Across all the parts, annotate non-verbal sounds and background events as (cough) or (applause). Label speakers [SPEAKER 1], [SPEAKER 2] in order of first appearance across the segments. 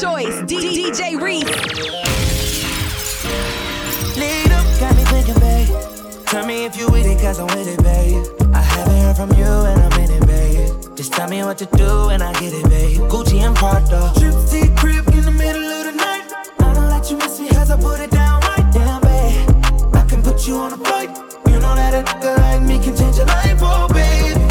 [SPEAKER 1] choice, D- DJ Reece.
[SPEAKER 2] Lead up, got me thinking, babe. Tell me if you with it, cause I'm with it, babe. I haven't heard from you and I'm in it, babe. Just tell me what to do and I get it, babe. Gucci and Prada. Trip crib in the middle of the night. I don't let you miss me I put it down right down, babe. I can put you on a flight. You know that a like me can change your life, oh, babe.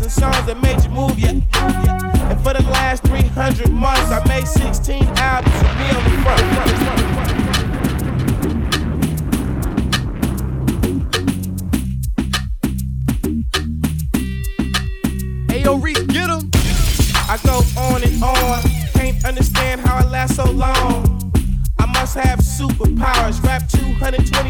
[SPEAKER 3] thousand songs that made you move, yeah. And for the last 300 months, I made 16 albums with me on the front. front. Yo, Reece, get him. I go on and on. Can't understand how I last so long. I must have superpowers. Rap 220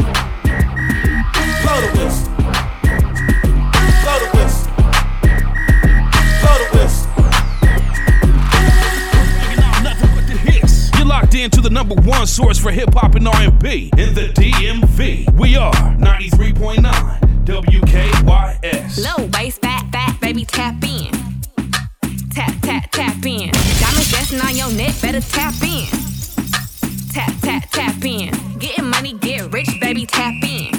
[SPEAKER 4] number one source for hip hop and R&B in the DMV. We are 93.9 WKYS.
[SPEAKER 1] Low bass, fat, fat, baby, tap in. Tap, tap, tap in. Diamonds dancing on your neck, better tap in. Tap, tap, tap in. Getting money, get rich, baby, tap in.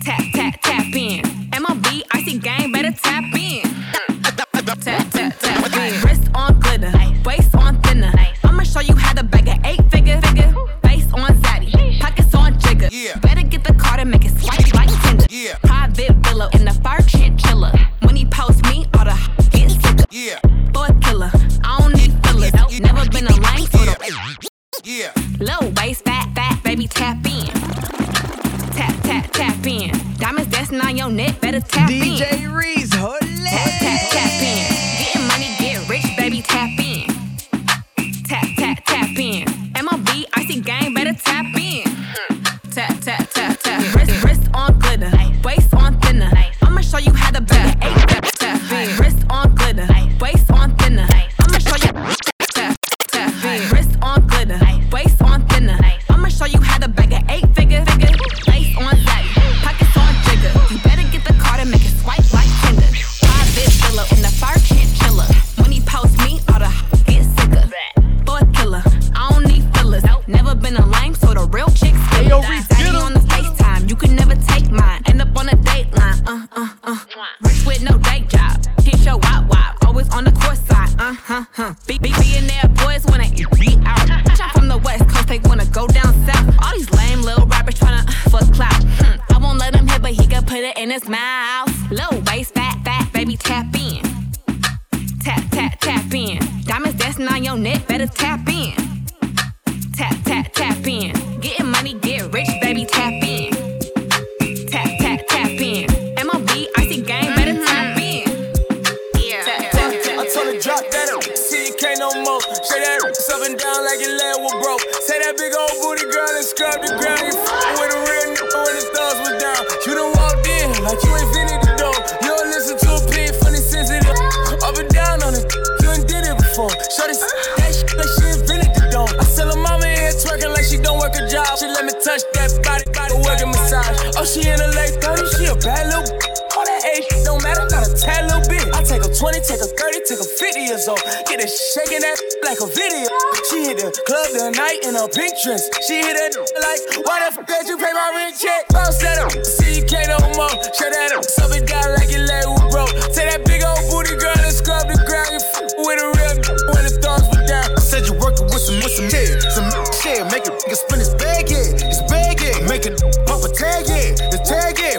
[SPEAKER 1] Tap, tap, tap in. MLB, icy gang, better tap in.
[SPEAKER 5] DJ
[SPEAKER 6] Reece. Body, body working massage. Oh, she in the late 30s, she a bad little b- all that age don't matter, not a tad little bit. I take a 20, take a 30, take a 50 years old. Get her shaking that like a video. She hit the club the night in a pink dress. She hit it like, why the fuck did you pay my rent check? Bounce that up, see you can't no more. Shut that up, sub it down like leg was broke. Take that big old booty girl and scrub the ground. You f with a real when the thumbs were down.
[SPEAKER 7] I said you working with some with some shit, some shit, make a nigga spin yeah, his bag, yeah, make it pop a tag, yeah, the tag, yeah,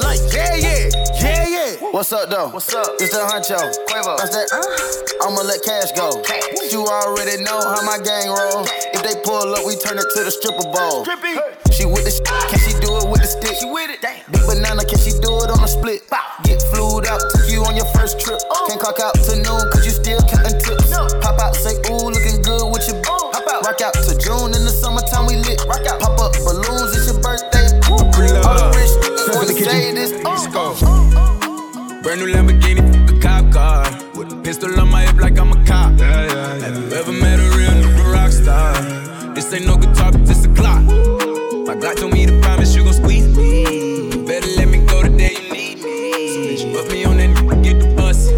[SPEAKER 7] like yeah, yeah, yeah, yeah.
[SPEAKER 8] What's up, though?
[SPEAKER 7] What's up?
[SPEAKER 8] It's the Huncho.
[SPEAKER 7] Quavo.
[SPEAKER 8] That's uh, that. I'ma let cash go. You already know how my gang roll. If they pull up, we turn it to the stripper bowl.
[SPEAKER 7] Trippy.
[SPEAKER 8] She with the sh- can she do it with the stick?
[SPEAKER 7] She with it. Damn.
[SPEAKER 8] Big banana, can she do it on a split? Get flued out, took you on your first trip. Oh. Can't clock out to noon, cause you still
[SPEAKER 6] Brand new Lamborghini, a cop car. With a pistol on my hip like I'm a cop. Have you ever met a real nigga rock star? This ain't no guitar, but this a clock. My Glock told me to promise you gon' squeeze me. Better let me go the day you need me. So bitch, put me on that get the bus.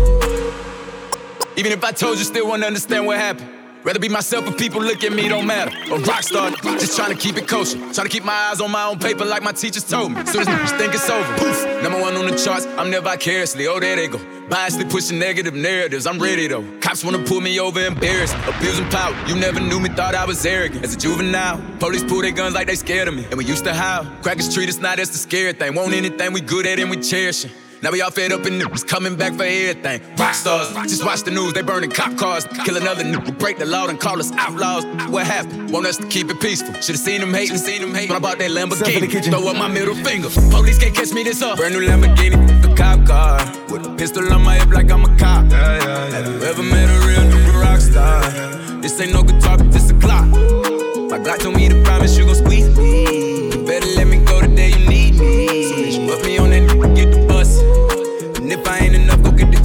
[SPEAKER 6] Even if I told you, still wouldn't understand what happened. Rather be myself, if people look at me, don't matter. A rock star, just trying to keep it kosher. Trying to keep my eyes on my own paper like my teachers told me. Soon as niggas think it's over, poof. Number one on the charts, I'm there vicariously. Oh, there they go. Biasly pushing negative narratives, I'm ready though. Cops wanna pull me over, embarrassed. Abusing power, you never knew me, thought I was arrogant. As a juvenile, police pull their guns like they scared of me. And we used to howl. Crackers treat us not as the scary thing. Want anything we good at and we cherish it. Now we all fed up and niggas coming back for everything. Rock stars, just watch the news, they burning cop cars. Kill another nigga, break the law and call us outlaws. What happened? Want us to keep it peaceful. Should've seen them hating, seen them hate. When I bought that Lamborghini, throw up my middle finger. Police can't catch me this up. Brand new Lamborghini, a cop car. With a pistol on my hip like I'm a cop. Have you ever met a real nigga rock star? This ain't no guitar, but this a clock. My Glock told me to promise you gon' squeeze me. Better let me go the day you need me. So bitch, put me on that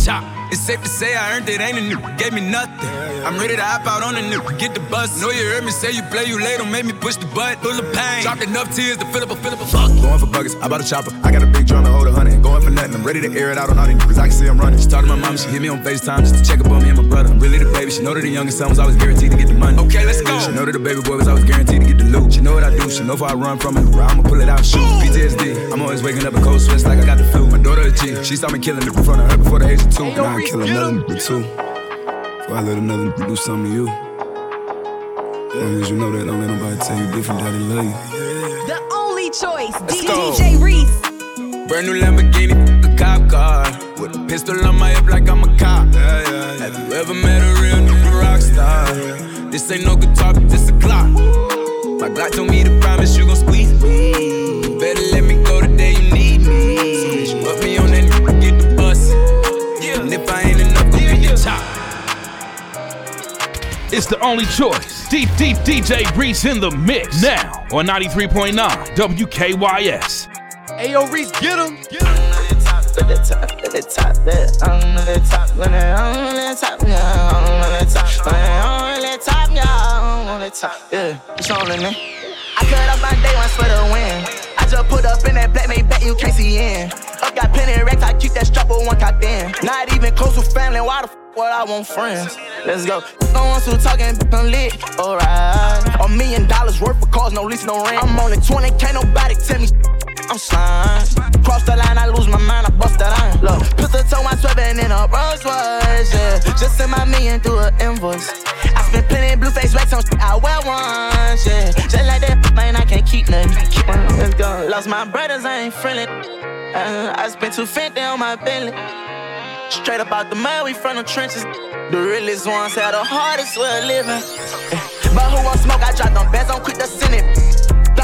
[SPEAKER 6] enough, go get the chop. It's safe to say I earned it, ain't a nigga, gave me nothing. I'm ready to hop out on a nigga, get the bus. Know you heard me say you play, you late, don't make me push the butt. Full of pain, dropped enough tears to fill up a fill up a fuck.
[SPEAKER 9] Going for buckets, I bought a chopper. I got a big drum to hold a hundred. Going for nothing, I'm ready to air it out on all these niggas. I can see I'm running. She talked to my mom, she hit me on FaceTime just to check up on me and my brother. I'm really the baby. She know that the youngest son was always guaranteed to get the money.
[SPEAKER 6] Okay, let's go.
[SPEAKER 9] She know that the baby boy was always guaranteed to get the loot. She know what I do. She know if I run from it, I'ma pull it out, shoot. PTSD. I'm always waking up in cold sweats like I got the flu. My daughter a G. She saw me killing it in front of her before the age of two. Now I kill another nigga too. Before I let another nigga do something to you. As long as you know that, don't let nobody tell you different that they love you.
[SPEAKER 10] The only choice,
[SPEAKER 6] go.
[SPEAKER 10] DJ Reece.
[SPEAKER 6] Brand new Lamborghini, a cop car. With a pistol on my hip like I'm a cop. Have you ever met a real nigga rock star? This ain't no guitar, but this a clock. My Glock told me to promise you gon' squeeze me. Better let me go the day you need me. So bitch, put me on that
[SPEAKER 4] It's the only choice. Deep, deep DJ Reece in the mix now on 93.9 WKYS.
[SPEAKER 11] Ayo, Reece, get him.
[SPEAKER 8] At the top, at the top, there. I'm at the top, when I'm on the top, yeah. It's on in.
[SPEAKER 12] I cut off my day ones for the win. I just put up in that black bet you can't see in. Up got plenty racks, I keep that strap with one cop in. Not even close to family, why the f what I want friends? Let's go. No one's who talking, I'm lit, alright. A million dollars worth of cars, no lease, no rent. I'm only 20, can't nobody tell me I'm slime. Cross the line, I lose my mind, I bust that line. Look, put the toe, I'm swerving in a Rolls Royce, yeah. Just send my million through a invoice. I spent plenty blue face wax on shit I wear once, yeah. Just like that, man, I can't keep nothing. Let's go. Lost my brothers, I ain't friendly. Uh, I spent 250 on my belly. Straight up out the mud, we from the trenches. The realest ones had the hardest way of living. Eh. But who want smoke? I drop them bands, I'm quick to send it.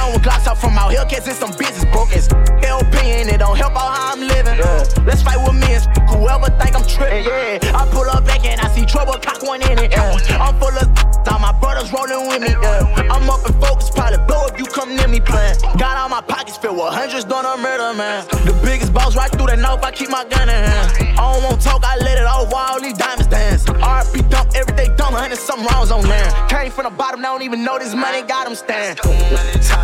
[SPEAKER 12] With Glocks out from out here, cause some business broke as LP and it don't help out how I'm living. Yeah. Let's fight with me and whoever think I'm tripping. Yeah, I pull up back and I see trouble, cock one in it. Yeah. I'm full of all my brothers rolling with me. Yeah. I'm up and focused, probably blow if you come near me playing. Got all my pockets filled with hundreds, done a murder, man. The biggest boss right through the north, I keep my gun in hand. I don't want talk, I let it all while all these diamonds dance. RP dump, everyday dump, hundred some rounds on there. Came from the bottom, I don't even know this money got them stand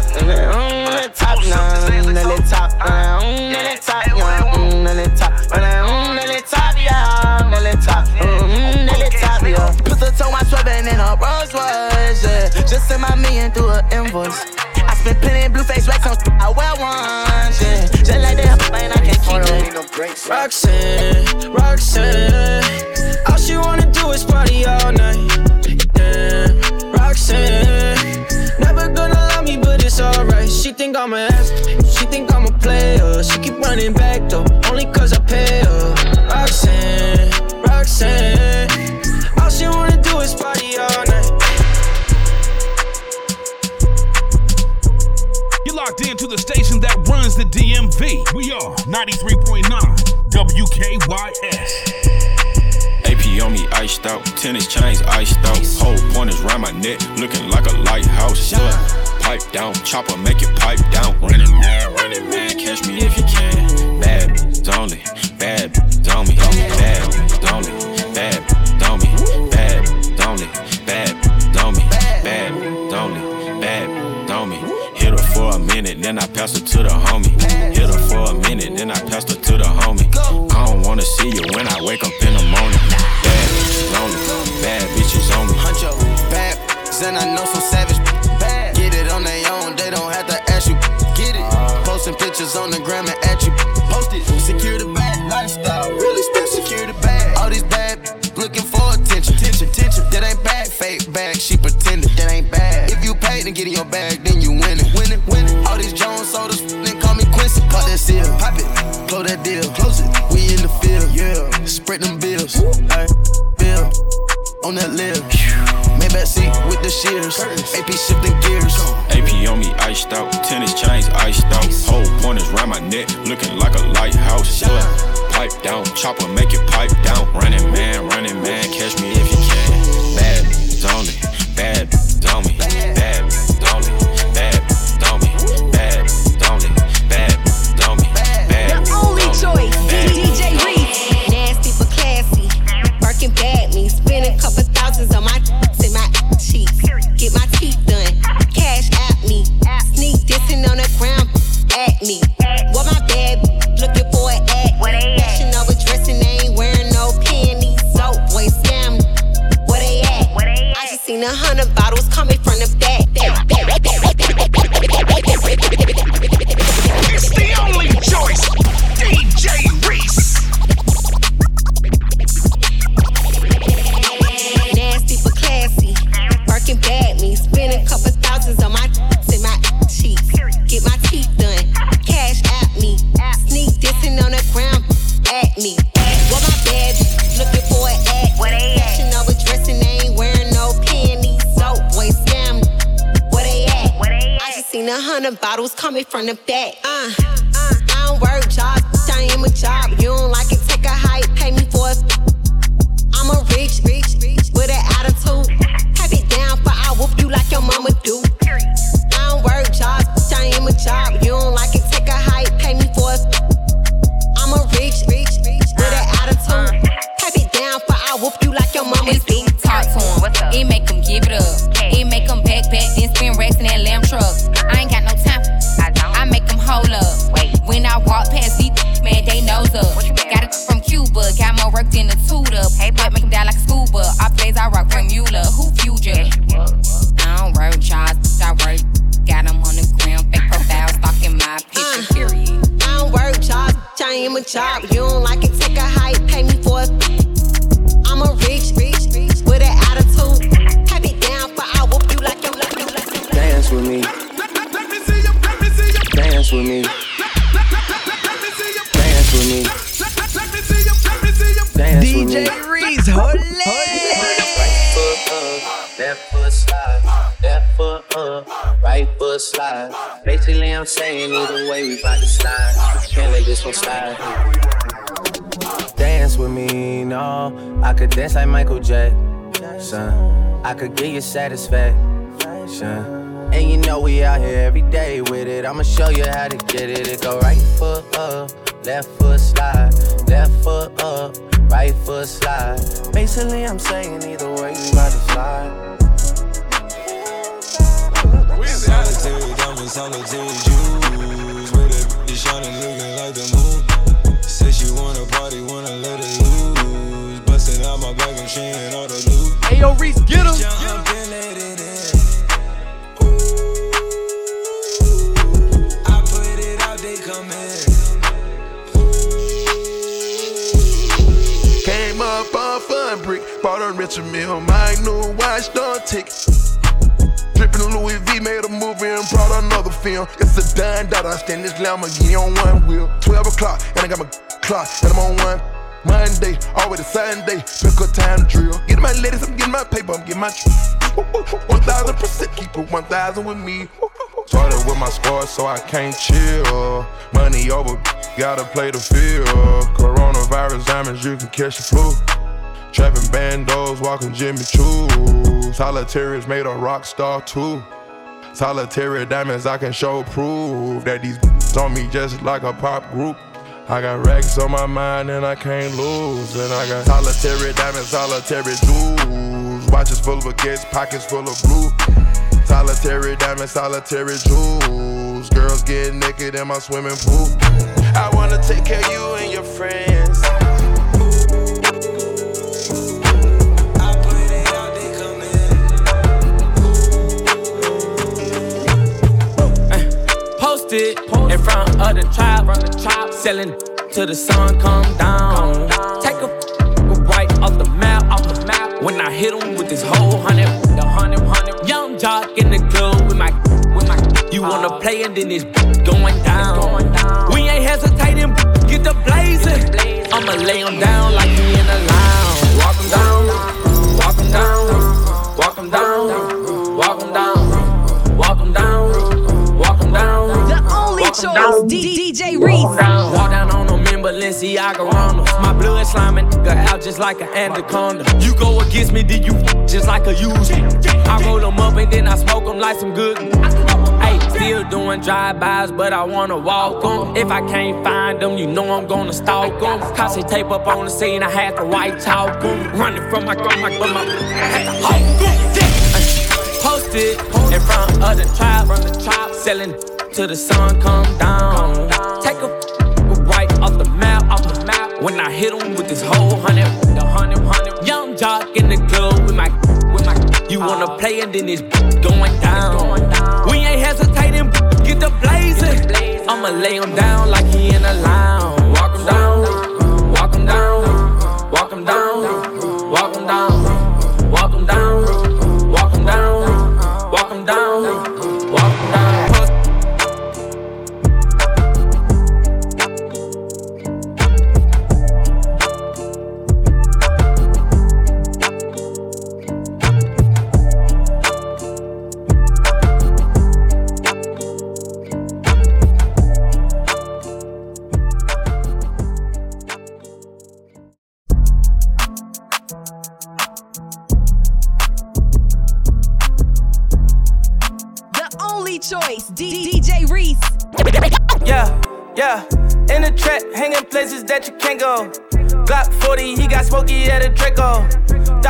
[SPEAKER 12] top, mm, top, nah, mm, top, uh, mm, top, yeah, mm, top, mm, top, yeah, mm, top, mm, top, yeah. Pistol to my sweating in a Rolls Royce, yeah. Just send my million through an invoice. I spent plenty blue face racks on I wear ones, yeah. Just like that, man, I can't keep it.
[SPEAKER 13] Roxanne, Roxanne, all she wanna do is party all night. Yeah, Roxanne, it's alright. She think I'm a ass, she think I'm a player. She keep running back though, only cause I pay her. Roxanne, Roxanne, all she wanna do is party all night.
[SPEAKER 4] You're locked into the station that runs the DMV. We are 93.9 WKYS.
[SPEAKER 14] AP on me iced out, tennis chains iced out. Whole pointers round my neck, looking like a lighthouse. Look pipe down, chopper make it pipe down. Running man, running man, catch me if you can. Bad only, bad on me, bad only, bad me, bad only, bad me, bad only, bad on me. Hit her for a minute, then I pass her to the homie. Hit her for a minute, then I pass her to the homie. I don't wanna see you when I wake up in the morning. Bad, lonely, bad bitches on me.
[SPEAKER 15] Huncho, bad, and I know on the gram and at you. Post it. Secure the bag. Lifestyle. Really spend secure the bag. All these bad looking for attention. Attention, attention. That ain't bad. Fake bag. She pretending. That ain't bad. If you paid to get in your bag, then you win it. Win it, win it. All these Jones sodas, then call me Quincy. Pop that seal. Pop it. Close that deal. Close it. We in the field. Yeah. Spread them bills. Bill. On that lip. Maybach seat with the shears. AP
[SPEAKER 16] dance like Michael Jackson. I could give you satisfaction. And you know we out here every day with it. I'ma show you how to get it. It go right foot up, left foot slide, left foot up, right foot slide. Basically, I'm saying either way, you got to slide.
[SPEAKER 17] Solitary diamonds, solitary jewels. Out, they come in.
[SPEAKER 2] Came up off a brick, bought a Richard Mille, my new watch, don't tick. Drippin' Louis V made a movie and brought another film. It's a dime that I stand this Lamborghini on one wheel. 12 o'clock, and I got my clock, and I'm on one. Monday, always a Sunday, pick a time to drill. Get my ladies, I'm getting my paper, I'm getting my. Thousand percent, keep it one thousand with me.
[SPEAKER 18] Started with my squad, so I can't chill. Money over, gotta play the field. Coronavirus diamonds, you can catch the flu. Trapping bandos, walking Jimmy Choo. Solitaries made a rock star too. Solitary diamonds, I can show proof that these on me just like a pop group. I got racks on my mind and I can't lose. And I got solitary diamonds, solitary jewels. Watches full of baguettes, pockets full of blue. Solitary diamonds, solitary jewels. Girls get naked in my swimming pool. I wanna take care of you and your friends.
[SPEAKER 13] Posted in front of the tribe, selling till the sun come down. Take a right off the map, off the map. When I hit him with this whole hundred, the hundred, hundred. Young jock in the club with my, with my. You wanna uh-huh. play and then it's going down. We ain't hesitating, get the blazing. I'ma lay him down like he in a lounge. Walk him down,
[SPEAKER 10] The only choice, D- DJ Reece.
[SPEAKER 13] Walk down on them in Balenciaga Ronalds. My blood sliming nigga out just like an anaconda. You go against me, then you just like a user. I roll them up and then I smoke them like some good. Hey, still doing drive-bys, but I wanna walk them. If I can't find them, you know I'm gonna stalk them. Cause they tape up on the scene, I had to white talk them. Running from my gun, my gun, my had to hawk 'em. Posted in front of the tribe, from the tribe, selling till the sun come down. Take a right off the map, off the map. When I hit him with this whole hundred, the hundred, hundred. Young jock in the club with my, with my. You wanna uh-huh. play and then it's (laughs) going down. We ain't hesitating, get the blazing. I'ma lay him down like he in a lounge. Walk him down,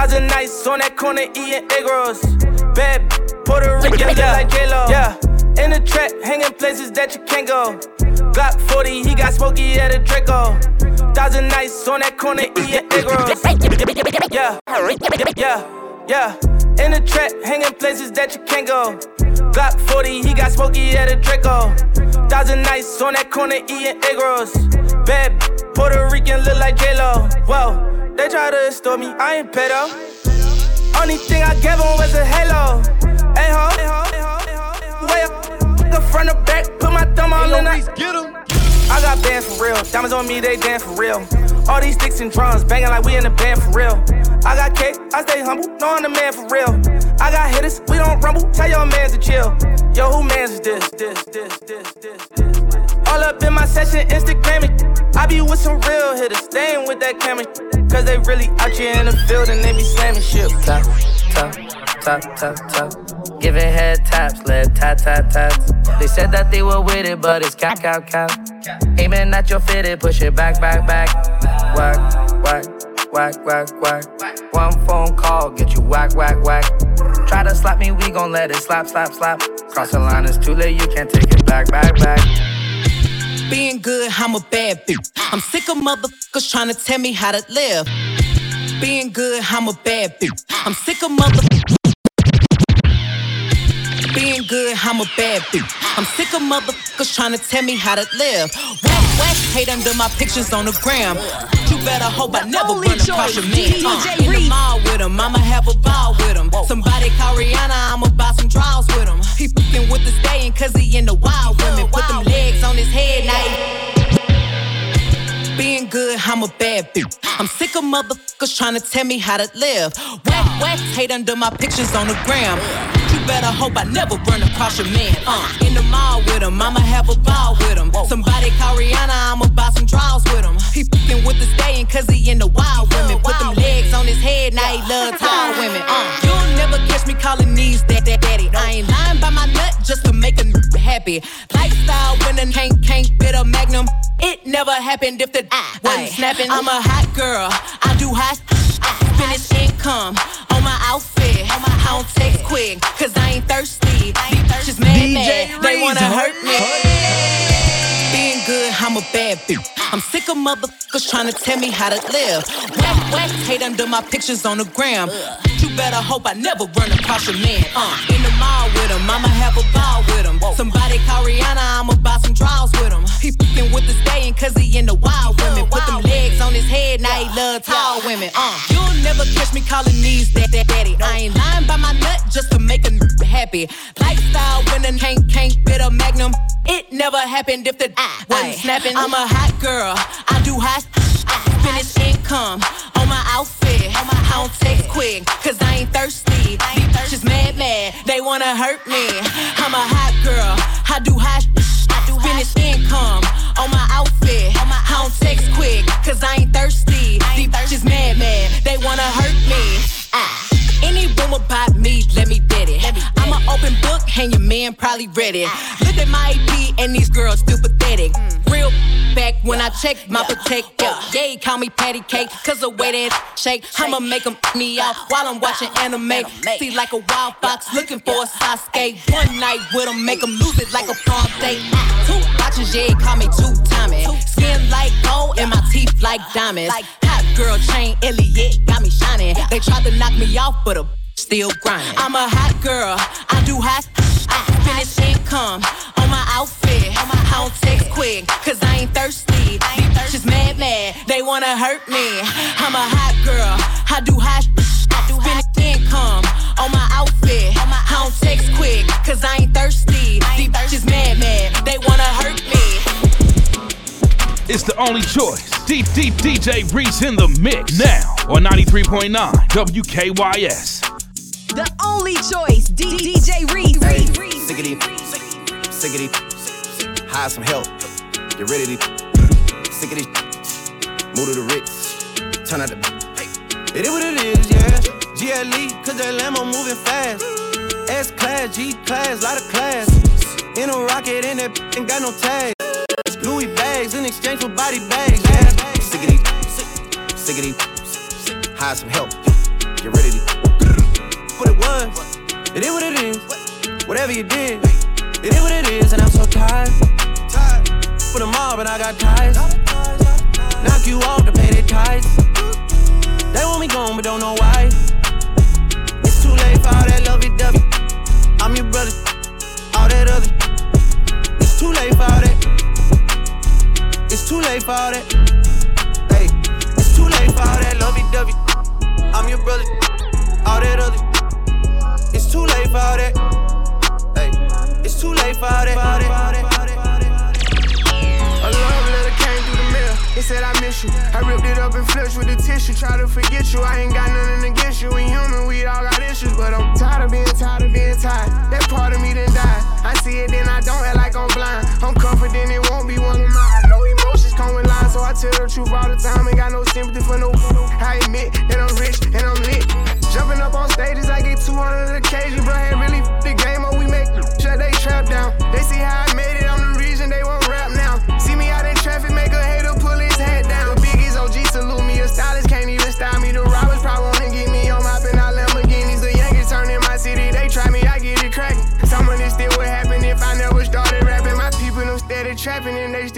[SPEAKER 3] Thousand nights on that corner eating egg rolls. Bad Puerto Rican, yeah, like J-Lo. Yeah, in the trap, hanging places that you can't go. Glock 40, he got smoky at a Draco. Thousand nights on that corner eating egg rolls. Yeah, yeah, yeah. In the trap, hanging places that you can't go. Glock 40, he got smoky at a Draco. Thousand nights on that corner eating egg rolls. Bad Puerto Rican look like J-Lo. Whoa, they try to extort me, I ain't pedo. Only thing I gave him was a halo. Hey ho, way up, nigga
[SPEAKER 12] front to back, put my thumb that. Get em. I got bands for real, diamonds on me, they dance for real. All these sticks and drums banging like we in the band for real. I got cake, I stay humble, know I'm the man for real. I got hitters, we don't rumble, tell your mans to chill. Yo, who mans is this? This, this, this, this, this. All up in my session, Instagramming. I be with some real hitters, staying with that camera. Cause they really out here in the field and they be slamming shit.
[SPEAKER 19] Top, top, top, top, top. Giving head taps, left tap, tap, taps. They said that they were with it, but it's cap, cap, cap. Aiming at your fitted, push it back, back, back. Whack, whack, whack, whack, whack. One phone call, get you whack, whack, whack. Try to slap me, we gon' let it slap, slap, slap. Cross the line, it's too late, you can't take it back, back, back.
[SPEAKER 20] Being good, I'm a bad bitch. I'm sick of motherfuckers trying to tell me how to live. Being good, I'm a bad bitch. I'm sick of motherfuckers. Good, I'm a bad bitch. I'm sick of motherfuckers trying to tell me how to live. Whack, whack, hate under my pictures on the gram. You better hope I never run across your man. Uh, in the mall with him, I'ma have a ball with him. Somebody call Rihanna, I'ma buy some draws with him. He fucking with the staying cause he in the wild women. Put them legs on his head, now being good, I'm a bad bitch. I'm sick of motherfuckers trying to tell me how to live. Whack, whack, hate under my pictures on the gram. You better hope I never run across your man. Uh, in the mall with him, I'ma have a ball with him. Somebody call Rihanna, I'ma buy some draws with him. He fucking with the staying cause he in the wild women. Put them legs on his head, now he love tall women. Uh, you'll never catch me calling these that, that, daddy. I ain't lying by my nut just to make a happy. Lifestyle when can't, can't fit a magnum. It never happened if the wasn't snapping. I'm a hot girl. I do hot. Finish income on my outfit. I don't text quick, cause I ain't thirsty. These bitches mad, mad. They wanna hurt me. Being good, I'm a bad bitch. I'm sick of motherfuckers trying to tell me how to live. Whack, whack, hate under my pictures on the gram. You better hope I never run across your man. Uh, in the mall with him, I'ma have a ball with him. Somebody call Rihanna, I'ma buy some draws with him. He fucking with the staying cause he in the wild women. Put them legs on his head, now he love tall women. Uh, you'll never catch me calling these that, that daddy. I ain't lying by my nut just to make a n- happy. Lifestyle when a can't, can't fit a magnum. It never happened if the wasn't snapping. I'm a hot girl, I do hot. I finish income on my outfit. I don't text quick, cause I ain't thirsty. These bitches mad, mad, they wanna hurt me. (laughs) I'm a hot girl, I do hot. Finish income on my outfit. I don't text quick, cause I ain't thirsty. These bitches mad, mad, they wanna hurt me. Ah. Any rumor about me, let me bet it. I'm an open book, and your man probably read it. Look at my AP, and these girls still pathetic. Real back when I check my protect. Yeah, call me patty cake, cause the way that shake. I'ma make me out while I'm watching anime. See like a wild fox looking for a Sasuke. One night with him, make him lose it like a prom date. Two watches, yeah, call me two timing. Skin like gold, and my teeth like diamonds. Girl chain, Eliantte, got me shining. They tried to knock me off, but a still grinding. I'm a hot girl, I do hot. I finish income on my outfit. I don't text quick, cause I ain't thirsty. These bitches mad, mad, they wanna hurt me. I'm a hot girl, I do hot. Finish income on my outfit. I don't text quick, cause I ain't thirsty. These bitches mad, mad,
[SPEAKER 4] It's the only choice. Deep, deep DJ Reece in the mix now on 93.9 WKYS.
[SPEAKER 10] The only choice, D- DJ Reece.
[SPEAKER 16] Sick of these, sick of these, hire some help. Get ready to sick of these, move to the Ritz, turn out the. It is what it is, yeah. GLE, cause that Lambo moving fast. S class, G class, lot of class. In a rocket, in that ain't got no tag. Louis bags in exchange for body bags, yeah. Sick of these, sick of these, hire some help. Get ready to. What it was, it is what it is. Whatever you did, it is what it is, and I'm so tired. For the mob, and I got ties. Knock you off to pay their ties. They want me gone, but don't know why. It's too late for all that lovey dovey. I'm your brother, all that other. Too late for that. It's too late for that. Hey, it's too late for all that lovey dovey. I'm your brother, all that other. It's too late for all that. Hey, it's
[SPEAKER 21] too late for all that.
[SPEAKER 22] The mail. It said I miss you. I ripped it up and flushed with the tissue. Try to forget you. I ain't got nothing against you. We human, we all got issues, but I'm tired of being tired of being tired. That part of me done died. I see it, then I don't act like I'm blind. I'm confident it won't be one of mine. No emotions come with lies, so I tell the truth all the time. Ain't got no sympathy for no. I admit that I'm rich and I'm lit. Jumping up on stages, I get 200 occasions, bro. Had really f- the game up. We make sure they trap down. They see how I made it. I'm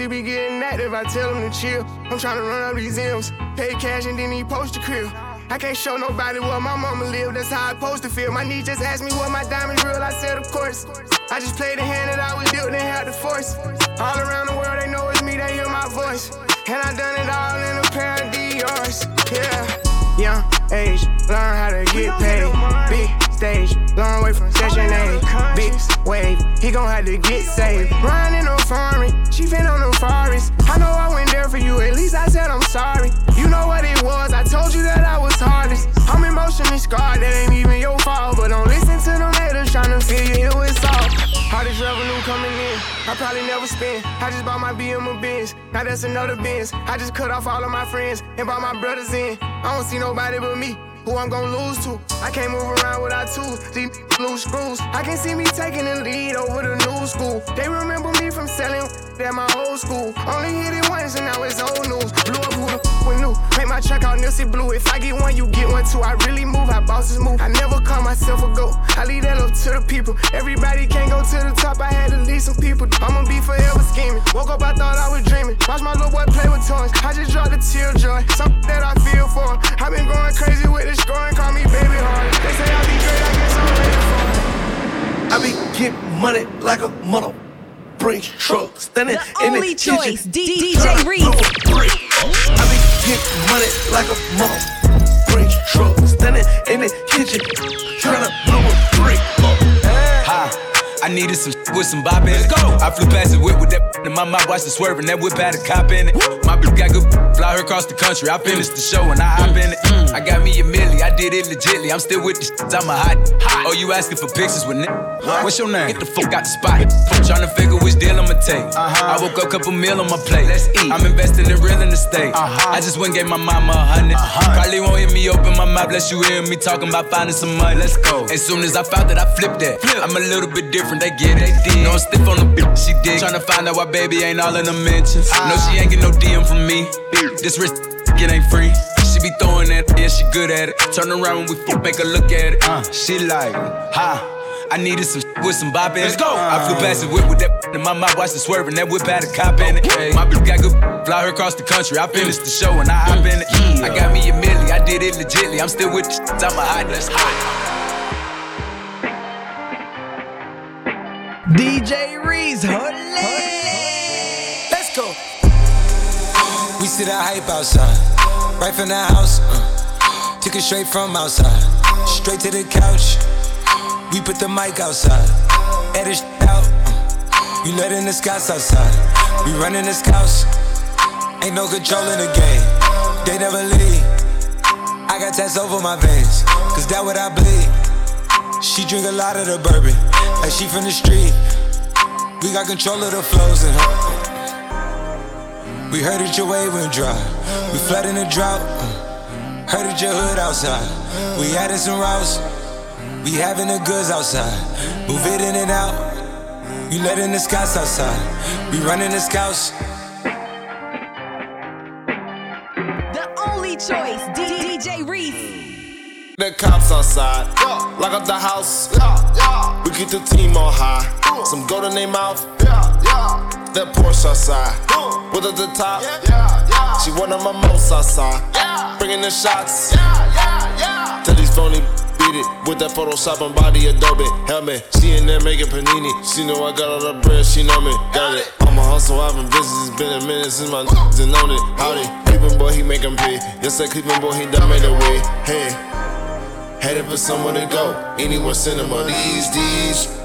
[SPEAKER 22] still be getting active. I tell them to chill. I'm trying to run up these M's. Pay cash and then he post the crib. I can't show nobody where my mama live. That's how I supposed to feel. My niece just asked me what my diamonds real. I said, of course. I just played the hand that I was dealt and had the force. All around the world, they know it's me. They hear my voice. And I done it all in a pair of DRs. Yeah. Young age, learn how to get paid. Big stage, long way from Section 8. Big wave, he gon' have to get saved. Riding on foreign, chiefin' on the forest. I know I went there for you, at least I said I'm sorry. You know what it was, I told you that I was hardest. I'm emotionally scarred, that ain't even your fault. But don't listen to them haters tryna feel you ill with salt. All this revenue coming in, I probably never spend. I just bought my BM a Benz, now that's another Benz. I just cut off all of my friends and bought my brothers in. I don't see nobody but me. Who I'm gon' lose to? I can't move around without tools. These (laughs) loose screws. I can see me taking the lead over the new school. They remember me from selling (laughs) at my old school. Only hit it once and now it's old news. Blew my check out Nipsey Blue. If I get one, you get one too. I really move how bosses move. I never call myself a goat. I leave that up to the people. Everybody can't go to the top. I had to lead some people. I'ma be forever scheming. Woke up, I thought I was dreaming. Watch my little boy play with toys. I just dropped a tear joy. Something that I feel for. I've been going crazy with the scoring. Call me baby hard. They say I'll be great. I guess I'm ready for it.
[SPEAKER 21] I be getting money like a mother. Bring truck, standing
[SPEAKER 10] The
[SPEAKER 21] in
[SPEAKER 10] only
[SPEAKER 21] kitchen.
[SPEAKER 10] choice, D- DJ Reece.
[SPEAKER 21] I be getting money like a mother. Bring truck, standing in the kitchen, trying to blow a brick.
[SPEAKER 6] Hi. I needed some with some bop in it. Let's go. I flew past the whip with that in my mouth, watched it swerving. That whip had a cop in it. My bitch got good, fly her across the country. I finished the show and I hop in it. I got me a milli, I did it legitly. I'm still with the shit, I'm a hot. Oh, you asking for pictures with nigga? What's your name? Get the fuck out the spot. Trying to figure which deal I'ma take. Uh-huh. I woke up, couple meal on my plate. Let's eat. I'm investing in real estate. Uh-huh. I just went and gave my mama a 100 uh-huh. Probably won't hear me open my mouth, unless you hear me talking about finding some money. Let's go. As soon as I found that, I flipped that. Flip. I'm a little bit different, they get it. No, I'm stiff on the bitch, she did. Tryna find out why baby ain't all in the ah. mentions. No, she ain't get no DM from me. This wrist, it ain't free. She be throwing that, yeah, she good at it. Turn around when we fuck, make her look at it. Uh, she like, ha. I needed some with some bop in it. Let's go. I flew past the whip with that in my mouth, watched it swerving. That whip had a cop in it. My bitch got good, fly her across the country. I finished the show and I hop in it. I got me a milli, I did it legitly. I'm still with the I'm a hot, that's hot.
[SPEAKER 21] DJ Reece, Let's go.
[SPEAKER 23] We see the hype outside, right from the house. Uh, took it straight from outside, straight to the couch. We put the mic outside, edit out. Uh, we letting the scouts outside, we running the scouts. Ain't no control in the game, they never leave. I got tats over my veins, cause that what I bleed. She drink a lot of the bourbon, like she from the street. We got control of the flows in her. We heard that your wave went dry. We flooding the drought. uh. Heard that your hood outside. We added some routes. We having the goods outside. Move it in and out. You letting the scouts outside. We running the scouts.
[SPEAKER 10] The only choice, D- DJ Reece.
[SPEAKER 24] The cops outside, lock up the house. We keep the team on high. Some gold in their mouth. That Porsche outside, with at the top. She one of my most outside, bringing the shots. Tell these phony beat it with that Photoshop and body Adobe helmet. She in there making panini. She know I got all the bread. She know me, got it. I'm a hustle, I've been busy. It's been a minute since my and known it. Howdy, Cleveland boy, he make 'em pay. Yes, that Cleveland boy, he done made a way. Hey. Headed for somewhere to go. Anyone send him on these D's.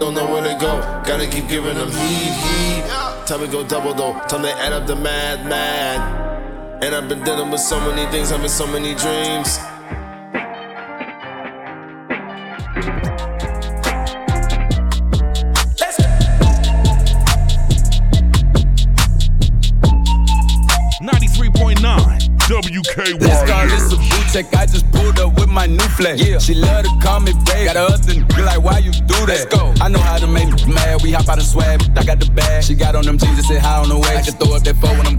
[SPEAKER 24] Don't know where to go. Gotta keep giving them heat, heat. Time to go double though. Time to add up the mad, mad. And I've been dealing with so many things, having so many dreams.
[SPEAKER 4] 93.9
[SPEAKER 6] Let's go, this a boot check. I just pulled up with my new flex. Yeah. She love to call me babe. Got her husband be like, why you do that? Let's go. I know how to make me mad. We hop out and swag. I got the bag. She got on them jeans and said high on the way. I can throw up that phone when I'm.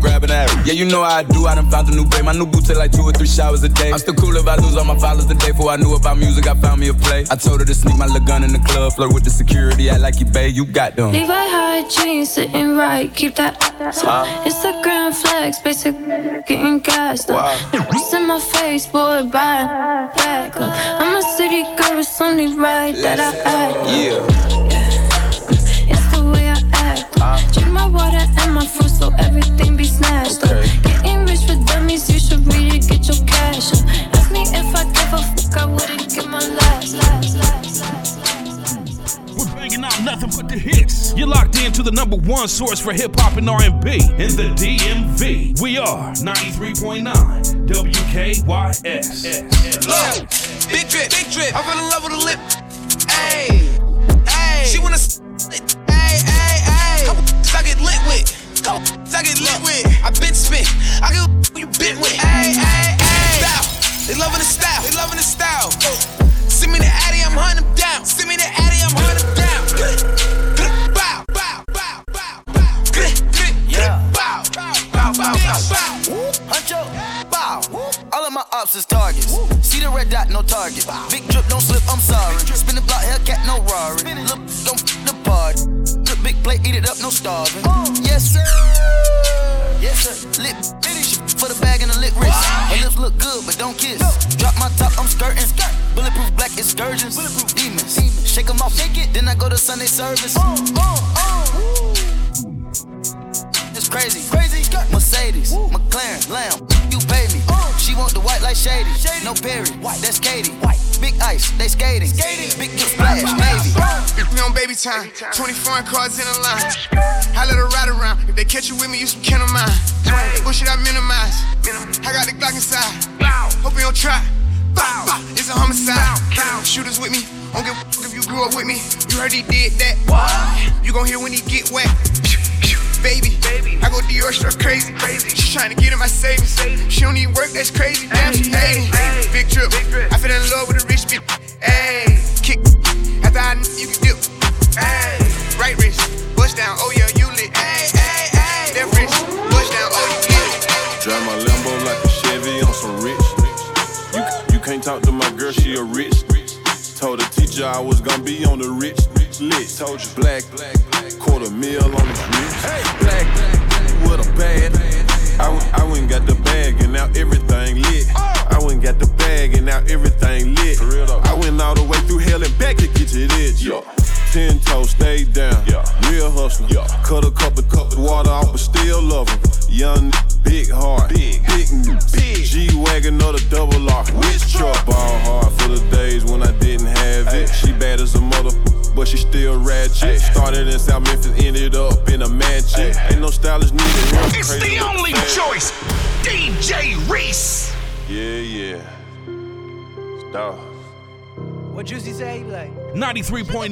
[SPEAKER 6] Yeah, you know how I do. I done found a new babe. My new boots take like two or three showers a day. I'm still cool if I lose all my followers the day before I knew about music. I found me a play. I told her to sneak my little gun in the club. Flirt with the security. Act like you babe. You got them.
[SPEAKER 25] Levi high jeans sitting right. Keep that.
[SPEAKER 6] Huh?
[SPEAKER 25] Instagram flex. Basic getting gassed up.
[SPEAKER 6] Wow.
[SPEAKER 25] What's in my face, boy? Back, back up. I'm a city girl. It's only right that I act.
[SPEAKER 6] Yeah. yeah.
[SPEAKER 25] It's the way I act. Drink my water and my fruit so everything be snatched up. Getting rich for dummies, you should read it, get your cash up. Ask me if I give a fuck, I wouldn't give my last, last, last, last.
[SPEAKER 4] We're banging out nothing but the hits. You're locked into the number one source for hip hop and R&B in the DMV. We are 93.9 WKYS.
[SPEAKER 26] Look, big drip, big drip. I fell in love with a lip. Ayy, ayy. She wanna. s- Ayy, ayy, ayy. Couple I get lit with. I get lit with. I been spit. I get who you been with. Ayy. Style. They loving the style. They loving the style. Send me the Addy, I'm hunting down. Send me the Addy, I'm hunting down. Bow, bow, bow, bow, bow.
[SPEAKER 8] Yeah.
[SPEAKER 26] Bow, bow, bow, bow, bow, bow.
[SPEAKER 8] Huncho, bow. All of my ops is targets. See the red dot, no target. Big drip, don't slip, I'm sorry. Spin the block, Hellcat, no Rari. Look, don't party. Look, big plate, eat it up, no starving. Yes, sir. Yes, sir. Lip, shit for the bag and the lip wrist. Her lips look good, but don't kiss. Drop my top, I'm skirting. Skirt. Bulletproof black excursions. Bulletproof demons. Shake 'em off, shake it. Then I go to Sunday service. Oh, oh, oh. It's crazy. Crazy. Mercedes, McLaren, Lamb. You pay me. She want the white like shady. No Perry. That's Katy. Big ice, they skating. Big drip splash, Navy.
[SPEAKER 27] If we on baby time, 20 foreign cars in a line. I let her ride around. If they catch you with me, you some kin of mine. Bullshit I minimize. I got the Glock inside. Hope you don't try. Bow, bow. It's a homicide. Bow. Shooters with me. Don't give a fuck if you grew up with me. You heard he did that. What? You gon' hear when he get wet. Baby, I go Dior struck crazy. Crazy. She tryna get in my savings. She don't need work, that's crazy. Damn, she hating. Big drip. I fell in love with a rich bitch. Ayy, kick. After I you can dip. Ayy, right wrist, bust down. Oh yeah, you lit. Ayy, ayy, ayy. Left wrist, bust down. Oh yeah, you get it.
[SPEAKER 28] Drive my Lambo like a Chevy on some rich. You you can't talk to my girl, she a rich. Told the teacher I was gonna be on the rich list. Told you black, quarter Ten toes, stay down. Yeah. Real hustler. Cut a couple cup of water off, but still love him. Young, big heart. Big, big, big. G Wagon or the double R. Which truck? Ball hard for the days when I didn't have it. She bad as a mother, but she still ratchet. Started in South Memphis, ended up in a mansion. Ain't no stylist needed.
[SPEAKER 4] It's
[SPEAKER 28] Crazy
[SPEAKER 4] the only choice. DJ Reece.
[SPEAKER 28] Yeah, yeah. Stop.
[SPEAKER 29] What Juicy say? He be like,
[SPEAKER 4] 93.9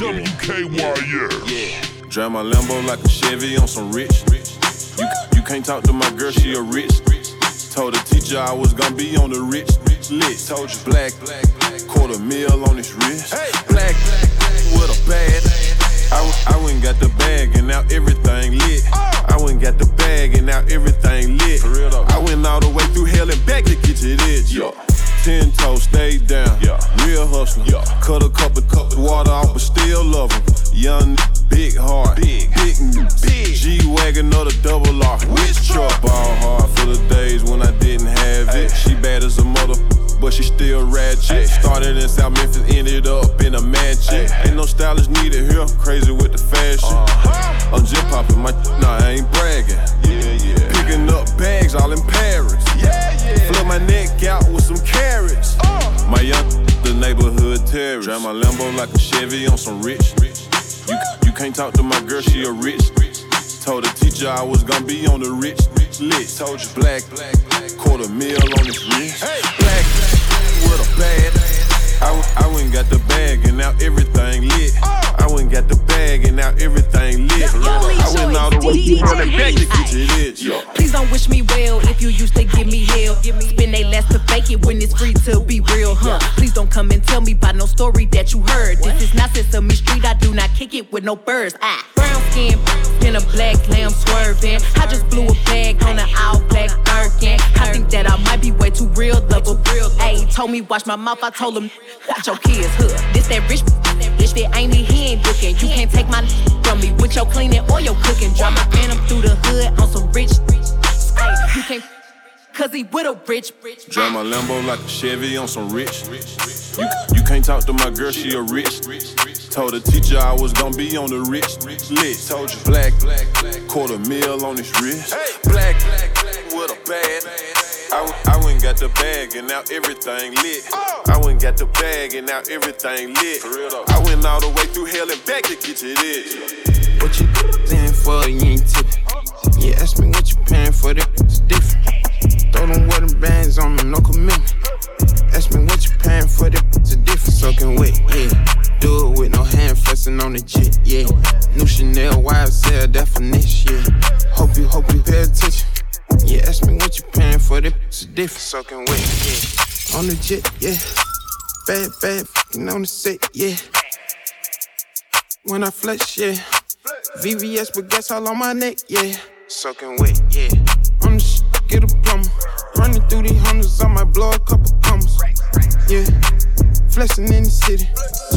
[SPEAKER 4] WKYS.
[SPEAKER 28] Yeah. Drive my Lambo like a Chevy on some rich. You, you can't talk to my girl, she a rich. Told the teacher I was gonna be on the rich lit. Told you black, quarter mil on his wrist. Black with a bag. I, I went and got the bag and now no
[SPEAKER 20] birds. Ah, brown skin in a black lamb swerving. I just blew a bag on an all black Birkin. I think that I might be way too real, double real. Hey, told me watch my mouth, I told him watch your kids, huh? This that rich bitch that ain't me, he ain't looking. You can't take my from me with your cleaning or your cooking. Drop my phantom through the hood on some rich. Hey, you can't. Cause he with a rich, rich.
[SPEAKER 30] Drive my Lambo like a Chevy on some rich. You, you can't talk to my girl, she a rich. Told the teacher I was gonna be on the rich list. Told you black, quarter mil on this wrist. Black, with a bad. I, I went got the bag and now everything lit. Oh. I went got the bag and now everything lit. I went all the way through hell and back to get you this.
[SPEAKER 28] What you paying for, you ain't tipping. You ask me what you paying for, that's different. Throw them wedding bands on me, no commitment. Ask me what you paying for, that's a different soaking wet, yeah. Do it with no hand flexing on the jet, yeah. New Chanel YSL definition, yeah. Hope you, hope you pay attention. Yeah, ask me what you paying for, that's a different soaking wet, yeah. On the jet, yeah. Bad, bad, fucking on the set, yeah. When I flex, yeah. VVS, but gas all on my neck, yeah. Soaking wet, yeah. Get a plumber. Running through these hundreds, I might blow a couple commas. Yeah. Flexing in the city.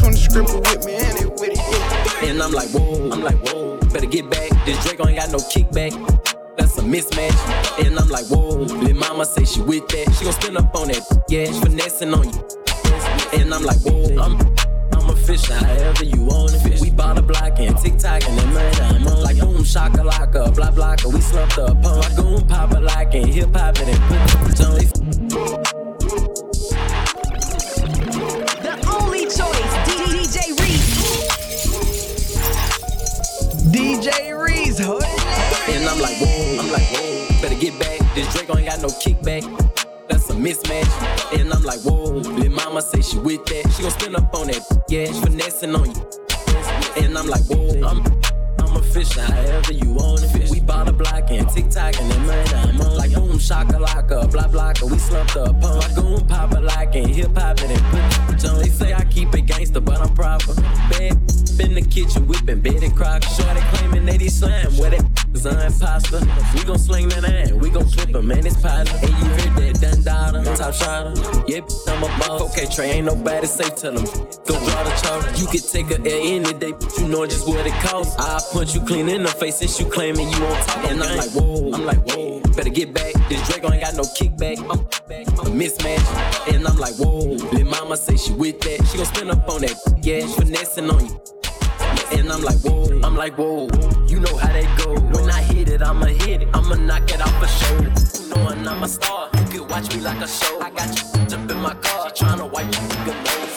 [SPEAKER 28] 20 scribble with me, and it with it, yeah.
[SPEAKER 31] And I'm like, whoa, I'm like, whoa, better get back. This Draco ain't got no kickback. That's a mismatch. And I'm like, whoa, little mama say she with that. She gon' spin up on that, yeah, she finessing on you. And I'm like, whoa, I'm, fish, however you want it. We bought a block and TikTok and the murder. I'm on like boom, shakalaka, blah blocka. We slumped up on my goon, pop a like and hip hop it and put it on.
[SPEAKER 10] The only choice, DJ Reece.
[SPEAKER 31] DJ Reece, And I'm like, whoa, I'm like, whoa, better get back. This Draco ain't got no kickback. That's a mismatch. And I'm like, whoa, little mama say she with that. She gon' spin up on that, yeah, she finessing on you. And I'm like, whoa, I'm, I'm a fish, however you want it. We bought a block and tick TikTok and then murder. I'm on like boom, shakalaka, blah blocka. We slumped up on my goon, pop a like and hip hop it and put it. They say I keep it gangster, but I'm proper. Bad in the kitchen whipping Betty Crocker. Shorty claiming they slam where that an imposter. We gon' sling that hand, we gon' flip him, man, it's positive. And you heard that done daughter, top shotter. Yeah, bitch, I'm a boss. Okay, Trey, ain't nobody safe, tell them. Go draw the charge. You could take a L any day, but you know just what it costs. I punch you clean in the face since you claiming you on top. And I'm like, whoa, I'm like, whoa, better get back. This Draco ain't got no kickback. I'm a mismatch. And I'm like, whoa, little mama say she with that. She gon' spin up on that, yeah, finessing on you. And I'm like, whoa, I'm like, whoa, you know how they go. When I hit it, I'ma hit it, I'ma knock it off for sure. Knowing I'm a star, you can watch me like a show. I got you up in my car, she tryna wipe your nigga nose.